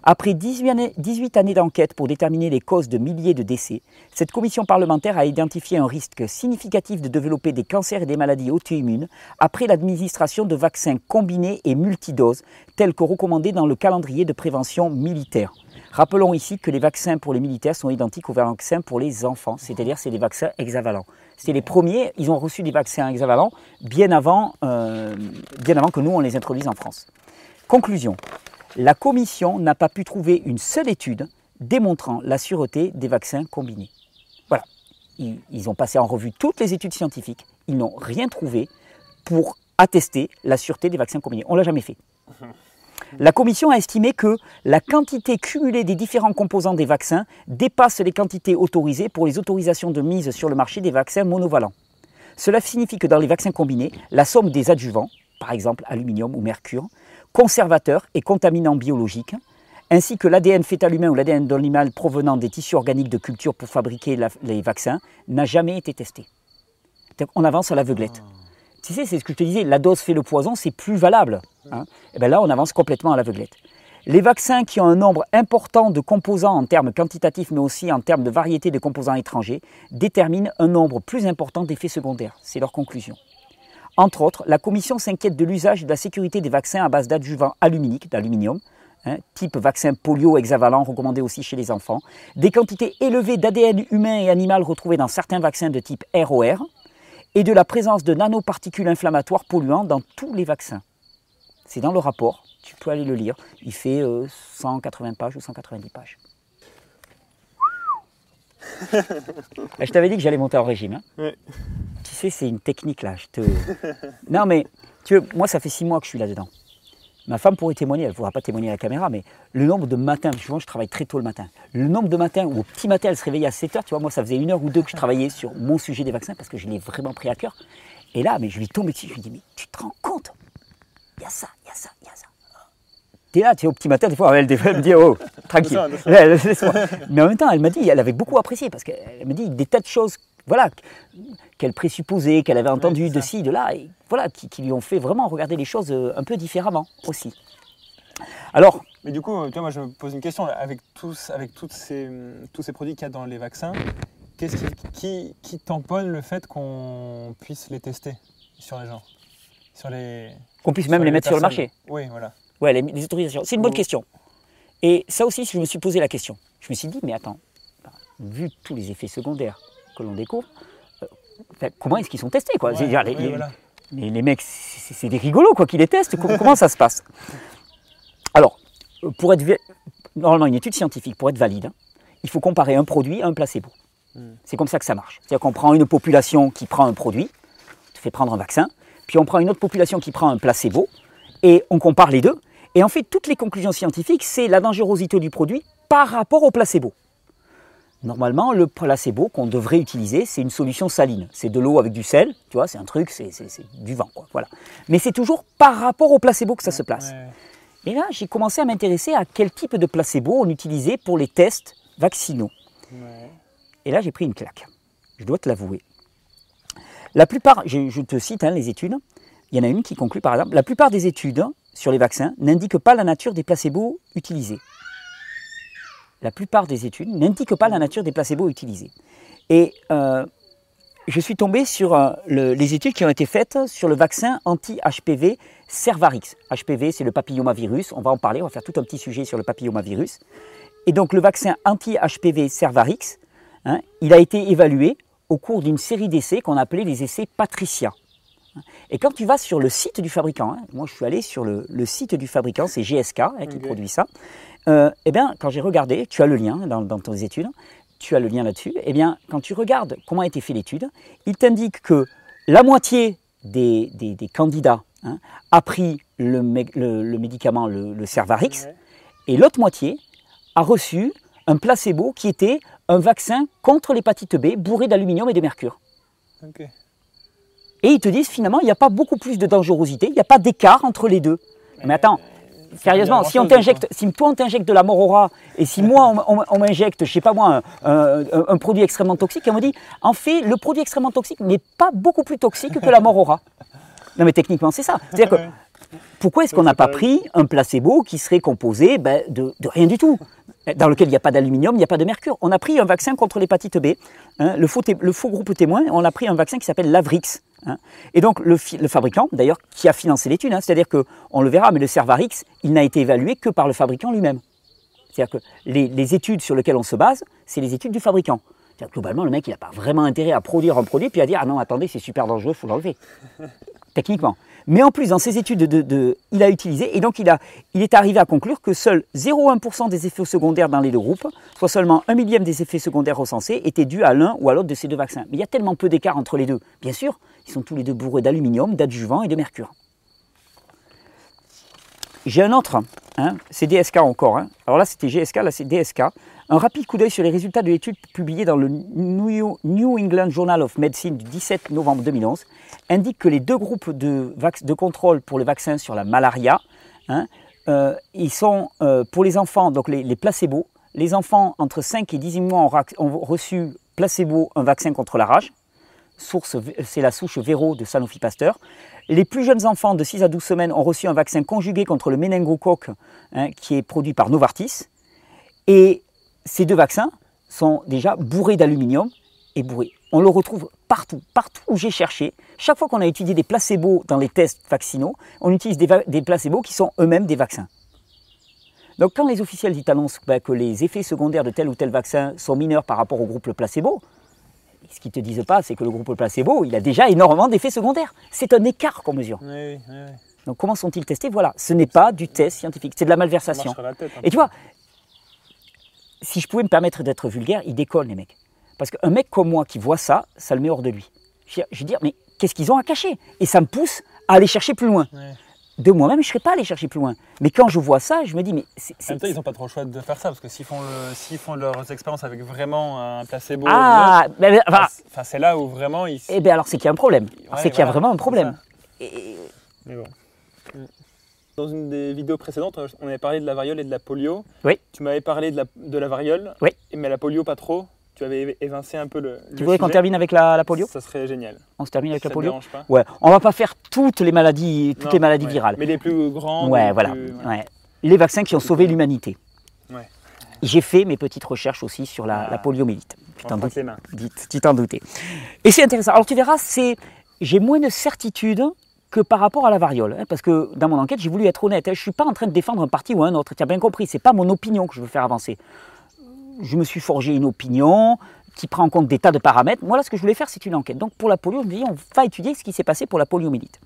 Après 18 années d'enquête pour déterminer les causes de milliers de décès, cette commission parlementaire a identifié un risque significatif de développer des cancers et des maladies auto-immunes après l'administration de vaccins combinés et multidoses, tels que recommandés dans le calendrier de prévention militaire. Rappelons ici que les vaccins pour les militaires sont identiques aux vaccins pour les enfants, c'est-à-dire c'est des vaccins hexavalents. C'est les premiers, ils ont reçu des vaccins hexavalents bien avant, euh, bien avant que nous on les introduise en France. Conclusion, la Commission n'a pas pu trouver une seule étude démontrant la sûreté des vaccins combinés. Voilà. Ils, ont passé en revue toutes les études scientifiques. Ils n'ont rien trouvé pour attester la sûreté des vaccins combinés. On ne l'a jamais fait. La Commission a estimé que la quantité cumulée des différents composants des vaccins dépasse les quantités autorisées pour les autorisations de mise sur le marché des vaccins monovalents. Cela signifie que dans les vaccins combinés, la somme des adjuvants, par exemple aluminium ou mercure, conservateurs et contaminants biologiques, ainsi que l'ADN fœtal humain ou l'ADN d'animal provenant des tissus organiques de culture pour fabriquer les vaccins, n'a jamais été testé. On avance à l'aveuglette. Ah. Tu sais, c'est ce que je te disais, la dose fait le poison, c'est plus valable. et hein. eh bien là, on avance complètement à l'aveuglette. Les vaccins qui ont un nombre important de composants en termes quantitatifs, mais aussi en termes de variété de composants étrangers, déterminent un nombre plus important d'effets secondaires. C'est leur conclusion. Entre autres, la Commission s'inquiète de l'usage et de la sécurité des vaccins à base d'adjuvants aluminiques, d'aluminium, hein, type vaccin polio hexavalent recommandé aussi chez les enfants, des quantités élevées d'ADN humain et animal retrouvées dans certains vaccins de type ROR, et de la présence de nanoparticules inflammatoires polluants dans tous les vaccins. C'est dans le rapport, tu peux aller le lire, il fait 180 euh, pages ou 190 pages. je t'avais dit que j'allais monter en régime. Hein. Tu sais, c'est une technique là. Je te... non, mais tu veux, moi, ça fait six mois que je suis là-dedans. Ma femme pourrait témoigner, elle ne pourra pas témoigner à la caméra, mais le nombre de matins, souvent je travaille très tôt le matin, le nombre de matins où au petit matin elle se réveillait à 7 heures, tu vois, moi ça faisait une heure ou deux que je travaillais sur mon sujet des vaccins parce que je l'ai vraiment pris à cœur. Et là, mais je lui tombe dessus, je lui dis, mais tu te rends compte? Il y a ça, il y a ça, il y a ça. T'es là, tu es au petit matin, des fois, elle, me dit, oh, tranquille. Mais en même temps, elle m'a dit, elle avait beaucoup apprécié parce qu'elle m'a dit des tas de choses voilà, qu'elle présupposait, qu'elle avait entendu de ci, de là, et voilà, qui, lui ont fait vraiment regarder les choses euh, un peu différemment aussi. Alors. Mais du coup, toi, moi, je me pose une question. Avec tous, avec toutes ces, tous ces produits qu'il y a dans les vaccins, qu'est-ce qui, qui, tamponne le fait qu'on puisse les tester sur les gens? Sur les, Qu'on puisse même les, mettre sur le marché Oui, voilà. Ouais, les, autorisations. C'est une bonne question. Et ça aussi, je me suis posé la question. Je me suis dit, mais attends, vu tous les effets secondaires que l'on découvre, euh, comment est-ce qu'ils sont testés quoi? Les, les, mecs, c'est des rigolos quoi, qui les testent. comment ça se passe? Alors, pour être normalement une étude scientifique, pour être valide, hein, il faut comparer un produit à un placebo. Hmm. C'est comme ça que ça marche. C'est-à-dire qu'on prend une population qui prend un produit, tu fais prendre un vaccin, puis on prend une autre population qui prend un placebo, et on compare les deux. Et en fait, toutes les conclusions scientifiques, c'est la dangerosité du produit par rapport au placebo. Normalement, le placebo qu'on devrait utiliser, c'est une solution saline. C'est de l'eau avec du sel, tu vois, c'est un truc, c'est du vent, quoi. Voilà. Mais c'est toujours par rapport au placebo que ça se place. Et là, j'ai commencé à m'intéresser à quel type de placebo on utilisait pour les tests vaccinaux. Et là, j'ai pris une claque. Je dois te l'avouer. La plupart, je, te cite hein, les études, il y en a une qui conclut par exemple, la plupart des études sur les vaccins n'indiquent pas la nature des placebos utilisés la plupart des études n'indiquent pas la nature des placebos utilisés. Et euh, je suis tombé sur euh, les études qui ont été faites sur le vaccin anti-HPV Cervarix. HPV, c'est le papillomavirus. On va en parler, on va faire tout un petit sujet sur le papillomavirus. Et donc le vaccin anti-HPV Cervarix, hein, il a été évalué au cours d'une série d'essais qu'on appelait les essais Patricia. Et quand tu vas sur le site du fabricant, hein, moi je suis allé sur le, site du fabricant, c'est GSK hein, qui produit ça, euh, eh bien, quand j'ai regardé, tu as le lien dans, dans tes études, tu as le lien là-dessus, eh bien, quand tu regardes comment a été fait l'étude, il t'indique que la moitié des, candidats hein, a pris le, médicament, le, Cervarix, et l'autre moitié a reçu un placebo qui était un vaccin contre l'hépatite B bourré d'aluminium et de mercure. Et ils te disent finalement, il n'y a pas beaucoup plus de dangerosité, il n'y a pas d'écart entre les deux. Mais attends, Sérieusement, si on t'injecte, si toi on t'injecte de la morora et si moi on, m'injecte, je sais pas moi, un, produit extrêmement toxique, on me dit, en fait, le produit extrêmement toxique n'est pas beaucoup plus toxique que la morora. Non mais techniquement c'est ça. C'est-à-dire que pourquoi est-ce qu'on n'a pas pris un placebo qui serait composé ben, de, rien du tout? Dans lequel il n'y a pas d'aluminium, il n'y a pas de mercure. On a pris un vaccin contre l'hépatite B, hein, le, faux le, faux groupe témoin, on a pris un vaccin qui s'appelle Lavrix. Hein. Et donc le, fabricant, d'ailleurs, qui a financé l'étude, hein, c'est-à-dire qu'on le verra, mais le Cervarix, il n'a été évalué que par le fabricant lui-même. C'est-à-dire que les, études sur lesquelles on se base, c'est les études du fabricant. C'est-à-dire globalement, le mec, il n'a pas vraiment intérêt à produire un produit puis à dire Ah non, attendez, c'est super dangereux, il faut l'enlever. Techniquement. Mais en plus, dans ses études, de, il a utilisé, et donc il, a, il est arrivé à conclure que seul 0,1% des effets secondaires dans les deux groupes, soit seulement un millième des effets secondaires recensés, étaient dus à l'un ou à l'autre de ces deux vaccins. Mais il y a tellement peu d'écart entre les deux. Bien sûr, ils sont tous les deux bourrés d'aluminium, d'adjuvant et de mercure. J'ai un autre, hein, c'est DSK encore. Hein. Alors là, c'était GSK, là, c'est DSK. Un rapide coup d'œil sur les résultats de l'étude publiée dans le New England Journal of Medicine du 17 novembre 2011 indique que les deux groupes de, contrôle pour le vaccin sur la malaria, hein, euh, ils sont euh, pour les enfants, donc les, placebos, les enfants entre 5 et 18 mois ont, reçu placebo, un vaccin contre la rage. Source, c'est la souche Véro de Sanofi Pasteur. Les plus jeunes enfants de 6 à 12 semaines ont reçu un vaccin conjugué contre le méningocoque hein, qui est produit par Novartis. Et ces deux vaccins sont déjà bourrés d'aluminium et bourrés. On le retrouve partout, partout où j'ai cherché. Chaque fois qu'on a étudié des placebos dans les tests vaccinaux, on utilise des, placebos qui sont eux-mêmes des vaccins. Donc quand les officiels annoncent ben, que les effets secondaires de tel ou tel vaccin sont mineurs par rapport au groupe placebo, ce qu'ils ne te disent pas, c'est que le groupe placebo, il a déjà énormément d'effets secondaires. C'est un écart qu'on mesure. Donc comment sont-ils testés? Voilà, ce n'est pas du test scientifique, c'est de la malversation. Et tu vois, si je pouvais me permettre d'être vulgaire, ils décollent les mecs. Parce qu'un mec comme moi qui voit ça, ça le met hors de lui. Je vais dire, mais qu'est-ce qu'ils ont à cacher? Et ça me pousse à aller chercher plus loin. De moi-même, je ne serais pas allé chercher plus loin. Mais quand je vois ça, je me dis, mais c'est. En même temps, ils n'ont pas trop le choix de faire ça, parce que s'ils font, font leurs expériences avec vraiment un placebo. Ah, enfin, c'est là où vraiment ils. Eh bien, alors c'est qu'il y a un problème. c'est qu'il y a vraiment un problème. Mais bon. Dans une des vidéos précédentes, on avait parlé de la variole et de la polio. Oui. Tu m'avais parlé de la, de la variole. Oui. Mais la polio, pas trop. Tu avais évincé un peu le. Tu voudrais qu'on termine avec la, polio Ça serait génial. On se termine avec la polio pas Ouais. On va pas faire toutes les maladies, toutes les maladies virales. Mais les plus grandes. Ouais, voilà. Ouais. Les vaccins qui ont sauvé l'humanité. Ouais. J'ai fait mes petites recherches aussi sur la, la ah. poliomyélite. Tu t'en doutes. Tu t'en doutais. Et c'est intéressant. Alors tu verras, c'est j'ai moins de certitude que par rapport à la variole. Hein, parce que dans mon enquête, j'ai voulu être honnête. Hein, je ne suis pas en train de défendre un parti ou un autre. Tu as bien compris, ce n'est pas mon opinion que je veux faire avancer. Je me suis forgé une opinion qui prend en compte des tas de paramètres. Moi, là, ce que je voulais faire, c'est une enquête. Donc, pour la polio, je me dis, on va étudier ce qui s'est passé pour la poliomyélite.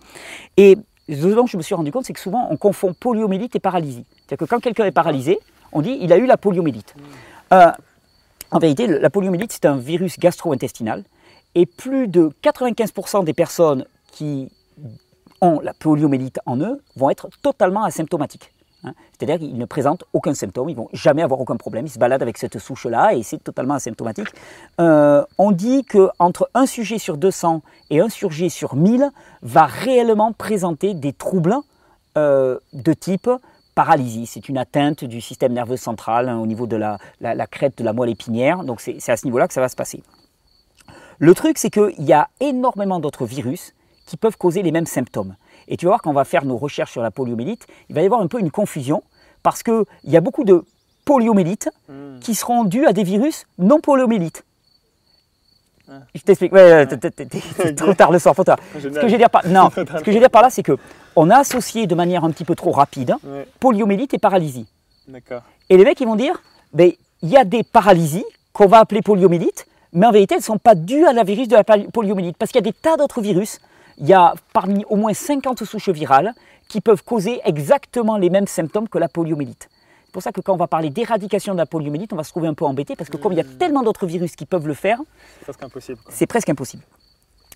Et ce dont je me suis rendu compte, c'est que souvent, on confond poliomyélite et paralysie. C'est-à-dire que quand quelqu'un est paralysé, on dit, il a eu la poliomyélite. Euh, en vérité, la poliomyélite, c'est un virus gastro-intestinal. Et plus de 95% des personnes qui la poliomyélite en eux vont être totalement asymptomatiques. Hein. C'est-à-dire qu'ils ne présentent aucun symptôme, ils vont jamais avoir aucun problème, ils se baladent avec cette souche-là et c'est totalement asymptomatique. Euh, on dit qu'entre un sujet sur 200 et un sujet sur 1000 va réellement présenter des troubles euh, de type paralysie. C'est une atteinte du système nerveux central hein, au niveau de la, la, crête de la moelle épinière, donc c'est à ce niveau-là que ça va se passer. Le truc, c'est qu'il y a énormément d'autres virus qui peuvent causer les mêmes symptômes. Et tu vas voir quand on va faire nos recherches sur la poliomyélite, il va y avoir un peu une confusion parce qu'il y a beaucoup de poliomyélites hmm. qui seront dues à des virus non poliomyélites. Ah. Je t'explique. Ouais, trop tard le soir, trop tard. Ce que je veux dire par, non, ce que je veux dire par là, c'est que on a associé de manière un petit peu trop rapide poliomyélite et paralysie. D'accord. Et les mecs, ils vont dire, ben, il y a des paralysies qu'on va appeler poliomyélite, mais en vérité, elles ne sont pas dues à la virus de la poliomyélite, parce qu'il y a des tas d'autres virus il y a parmi au moins 50 souches virales qui peuvent causer exactement les mêmes symptômes que la poliomyélite. C'est pour ça que quand on va parler d'éradication de la poliomyélite, on va se trouver un peu embêté parce que comme il y a tellement d'autres virus qui peuvent le faire, c'est presque impossible. C'est presque impossible.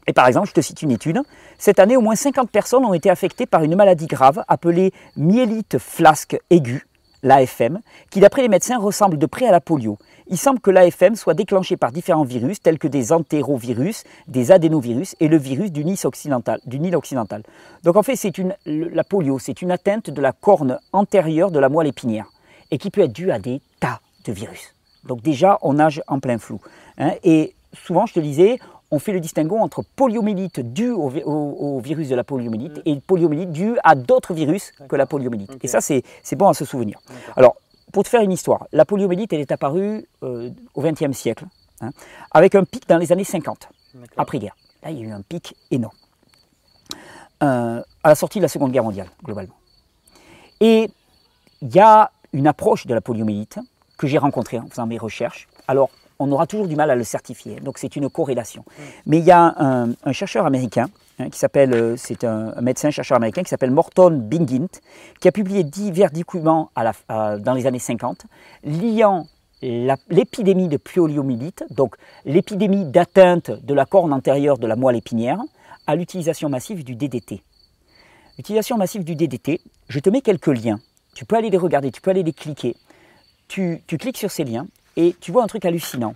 Et par exemple, je te cite une étude. Cette année, au moins 50 personnes ont été affectées par une maladie grave appelée myélite flasque aiguë, l'AFM, qui d'après les médecins ressemble de près à la polio il semble que l'AFM soit déclenché par différents virus tels que des entérovirus, des adénovirus et le virus du Nil occidental. Du Nil occidental. Donc en fait, c'est une, la polio, c'est une atteinte de la corne antérieure de la moelle épinière et qui peut être due à des tas de virus. Donc déjà, on nage en plein flou. Hein. et souvent, je te disais, on fait le distinguo entre poliomyélite due au, virus de la poliomyélite et poliomyélite due à d'autres virus que la poliomyélite. Et ça, c'est bon à se souvenir. Alors, pour te faire une histoire, la poliomyélite, elle est apparue euh, au XXe siècle, hein, avec un pic dans les années 50, après-guerre. Là, il y a eu un pic énorme. Euh, à la sortie de la Seconde Guerre mondiale, globalement. Et il y a une approche de la poliomyélite que j'ai rencontrée en faisant mes recherches. Alors, on aura toujours du mal à le certifier, donc c'est une corrélation. Mais il y a un, chercheur américain hein, qui s'appelle, euh, c'est un, médecin chercheur américain qui s'appelle Morton Bingint, qui a publié divers documents dans les années 50 liant l'épidémie de poliomyélite, donc l'épidémie d'atteinte de la corne antérieure de la moelle épinière, à l'utilisation massive du DDT. L'utilisation massive du DDT, je te mets quelques liens. Tu peux aller les regarder, tu peux aller les cliquer. Tu, cliques sur ces liens et tu vois un truc hallucinant.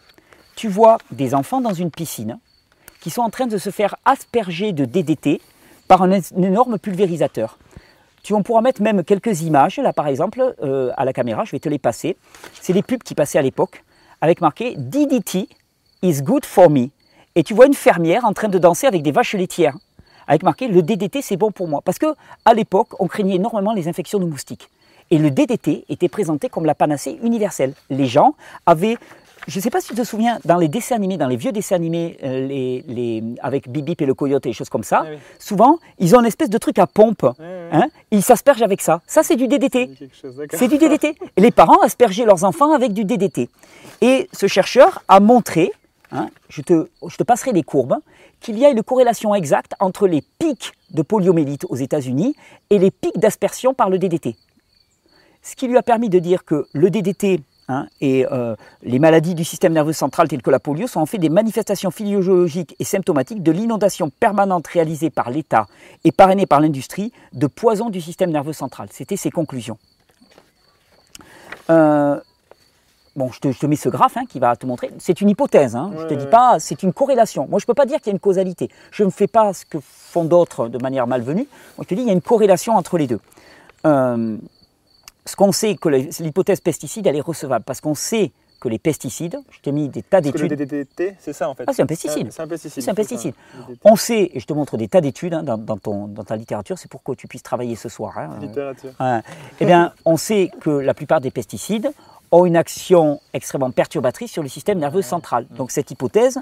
Tu vois des enfants dans une piscine qui sont en train de se faire asperger de DDT par un, énorme pulvérisateur. Tu, on pourra mettre même quelques images, là par exemple, euh, à la caméra, je vais te les passer. C'est des pubs qui passaient à l'époque, avec marqué DDT is good for me. Et tu vois une fermière en train de danser avec des vaches laitières avec marqué le DDT c'est bon pour moi. Parce que à l'époque, on craignait énormément les infections de moustiques. Et le DDT était présenté comme la panacée universelle. Les gens avaient je ne sais pas si tu te souviens, dans les dessins animés, dans les vieux dessins animés, euh, les, avec Bip et le coyote et des choses comme ça, souvent, ils ont une espèce de truc à pompe. Hein, ils s'aspergent avec ça. Ça, c'est du DDT. C'est du DDT. Et les parents aspergeaient leurs enfants avec du DDT. Et ce chercheur a montré, hein, je, te, je te passerai les courbes, qu'il y a une corrélation exacte entre les pics de poliomyélite aux États-Unis et les pics d'aspersion par le DDT. Ce qui lui a permis de dire que le DDT hein, et euh, les maladies du système nerveux central telles que la polio sont en fait des manifestations physiologiques et symptomatiques de l'inondation permanente réalisée par l'État et parrainée par l'industrie de poison du système nerveux central. C'était ses conclusions. Euh, Bon, je te, mets ce graphe hein, qui va te montrer. C'est une hypothèse, hein. je ne te dis pas, c'est une corrélation. Moi, je ne peux pas dire qu'il y a une causalité. Je ne fais pas ce que font d'autres de manière malvenue. Moi, je te dis, il y a une corrélation entre les deux. Euh, ce qu'on sait, que l'hypothèse pesticide, elle est recevable, parce qu'on sait que les pesticides, je t'ai mis des tas d'études. Le DDT, c'est ça en fait Ah, c'est un pesticide. C'est un pesticide. C'est un pesticide. On sait, et je te montre des tas d'études hein, dans, ton, dans, ta littérature, c'est pour que tu puisses travailler ce soir. Hein, littérature. eh bien, on sait que la plupart des pesticides ont une action extrêmement perturbatrice sur le système nerveux central. Donc cette hypothèse,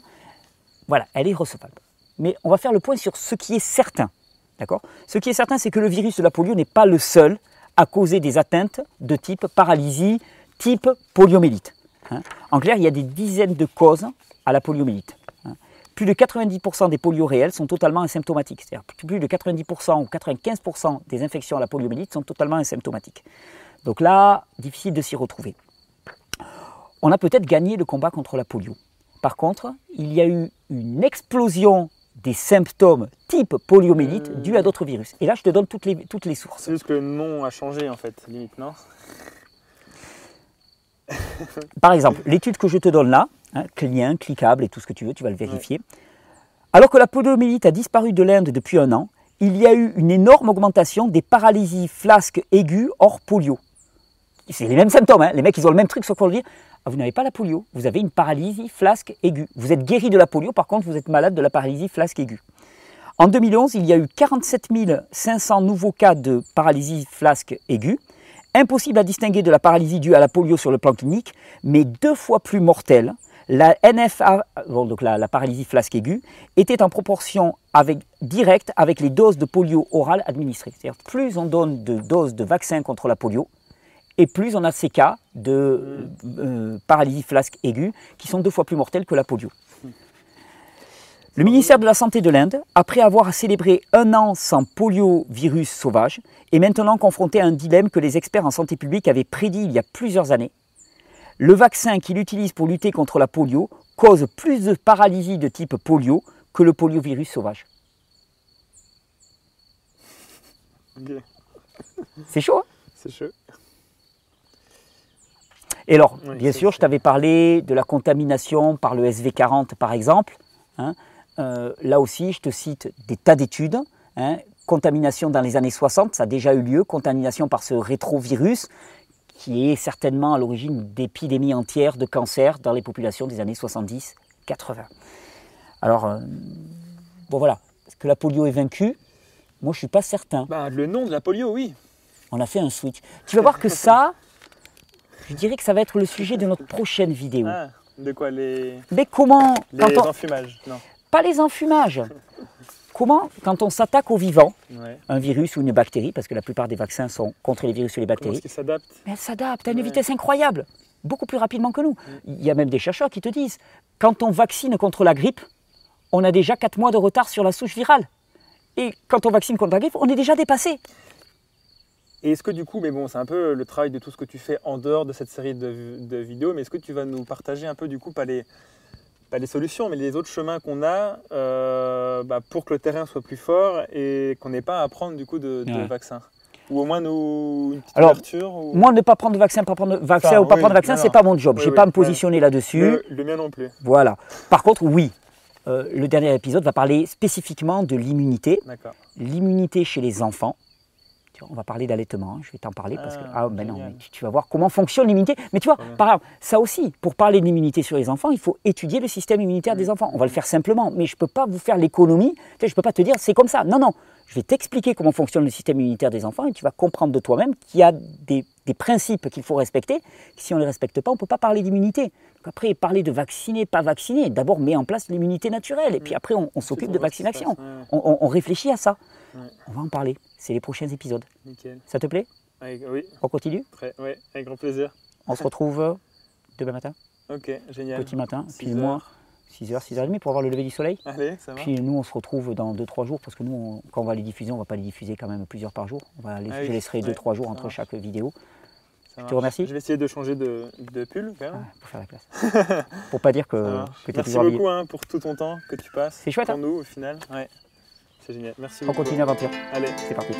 voilà, elle est recevable. Mais on va faire le point sur ce qui est certain. D'accord? Ce qui est certain, c'est que le virus de la polio n'est pas le seul à causer des atteintes de type paralysie, type poliomyélite. Hein. en clair, il y a des dizaines de causes à la poliomyélite. Hein. plus de 90% des polios réels sont totalement asymptomatiques. C'est-à-dire plus de 90% ou 95% des infections à la poliomyélite sont totalement asymptomatiques. Donc là, difficile de s'y retrouver on a peut-être gagné le combat contre la polio. Par contre, il y a eu une explosion des symptômes type poliomyélite euh... dus à d'autres virus. Et là, je te donne toutes les, toutes les sources. C'est juste que le nom a changé, en fait, limite, non Par exemple, l'étude que je te donne là, hein, client, cliquable et tout ce que tu veux, tu vas le vérifier. Alors que la poliomyélite a disparu de l'Inde depuis un an, il y a eu une énorme augmentation des paralysies flasques aiguës hors polio. C'est les mêmes symptômes, hein. les mecs ils ont le même truc, sauf qu'on le dire. Vous n'avez pas la polio, vous avez une paralysie flasque aiguë. Vous êtes guéri de la polio, par contre, vous êtes malade de la paralysie flasque aiguë. En 2011, il y a eu 47 500 nouveaux cas de paralysie flasque aiguë. Impossible à distinguer de la paralysie due à la polio sur le plan clinique, mais deux fois plus mortelle. La NFA, donc la, paralysie flasque aiguë, était en proportion avec, directe avec les doses de polio orales administrées. C'est-à-dire plus on donne de doses de vaccins contre la polio, et plus on a ces cas de euh, paralysie flasque aiguë qui sont deux fois plus mortels que la polio. Le ministère de la Santé de l'Inde, après avoir célébré un an sans poliovirus sauvage, est maintenant confronté à un dilemme que les experts en santé publique avaient prédit il y a plusieurs années. Le vaccin qu'il utilise pour lutter contre la polio cause plus de paralysie de type polio que le poliovirus sauvage. C'est chaud hein? C'est chaud. Et alors, bien sûr, je t'avais parlé de la contamination par le SV40, par exemple. Hein. Euh, là aussi, je te cite des tas d'études. Hein. Contamination dans les années 60, ça a déjà eu lieu. Contamination par ce rétrovirus, qui est certainement à l'origine d'épidémies entières de cancer dans les populations des années 70-80. Alors, euh, bon voilà, est-ce que la polio est vaincue? Moi, je suis pas certain. Bah, le nom de la polio, oui. On a fait un switch. Tu vas voir que ça, je dirais que ça va être le sujet de notre prochaine vidéo. Ah, de quoi les, Mais comment les quand on- enfumages Non. Pas les enfumages. Comment, quand on s'attaque au vivant, Ouais. un virus ou une bactérie, parce que la plupart des vaccins sont contre les virus et les Comment bactéries, qu'ils s'adaptent mais elle s'adapte à une Ouais. vitesse incroyable, beaucoup plus rapidement que nous. Il y a même des chercheurs qui te disent, quand on vaccine contre la grippe, on a déjà 4 mois de retard sur la souche virale. Et quand on vaccine contre la grippe, on est déjà dépassé. Et est-ce que du coup, mais bon, c'est un peu le travail de tout ce que tu fais en dehors de cette série de, de vidéos, mais est-ce que tu vas nous partager un peu du coup, pas les, pas les solutions, mais les autres chemins qu'on a euh, bah, pour que le terrain soit plus fort et qu'on n'ait pas à prendre du coup de, de Ouais. vaccin Ou au moins nous, une petite Alors, ouverture ou... Moi, ne pas prendre de vaccin, pas prendre de vaccin Enfin, ou pas oui, prendre de vaccin, c'est pas mon job. Oui, Je vais oui, pas me ouais. positionner là-dessus. le, le mien non plus. Voilà. Par contre, oui, euh, le dernier épisode va parler spécifiquement de l'immunité. D'accord. L'immunité chez les enfants. Tu vois, On va parler d'allaitement, hein, je vais t'en parler parce que Ah, ah, ben non, génial. mais tu, tu vas voir comment fonctionne l'immunité. Mais tu vois, par exemple, ça aussi, pour parler de l'immunité sur les enfants, il faut étudier le système immunitaire des enfants. On va le faire simplement, mais je ne peux pas vous faire l'économie. Je ne peux pas te dire c'est comme ça. Non, non. Je vais t'expliquer comment fonctionne le système immunitaire des enfants et tu vas comprendre de toi-même qu'il y a des, des principes qu'il faut respecter. Si on ne les respecte pas, on ne peut pas parler d'immunité. Donc après, parler de vacciner, pas vacciner, d'abord mets en place l'immunité naturelle et puis après on, on s'occupe de vaccination. On, on- on réfléchit à ça. Ouais. On va en parler. C'est les prochains épisodes. Nickel. Ça te plaît? Avec- oui, On continue? Ouais, avec grand plaisir. On se retrouve euh, demain matin, Ok, génial. petit matin, Six puis moi, heures. 6h, 6h30 pour voir le lever du soleil. Allez, ça va. Puis nous, on se retrouve dans 2-3 jours parce que nous, on- quand on va les diffuser, on va pas les diffuser quand même plusieurs par jour. On va les- Ah je oui, laisserai ouais, 2-3 jours entre chaque vidéo Te remercie. Je vais essayer de changer de, de pull. ah, pour faire la classe. pour pas dire que, que tu es Merci beaucoup hein, pour tout ton temps que tu passes. C'est chouette, Pour hein nous, au final. Ouais. C'est génial. Merci On beaucoup. continue l'aventure. Allez. C'est parti.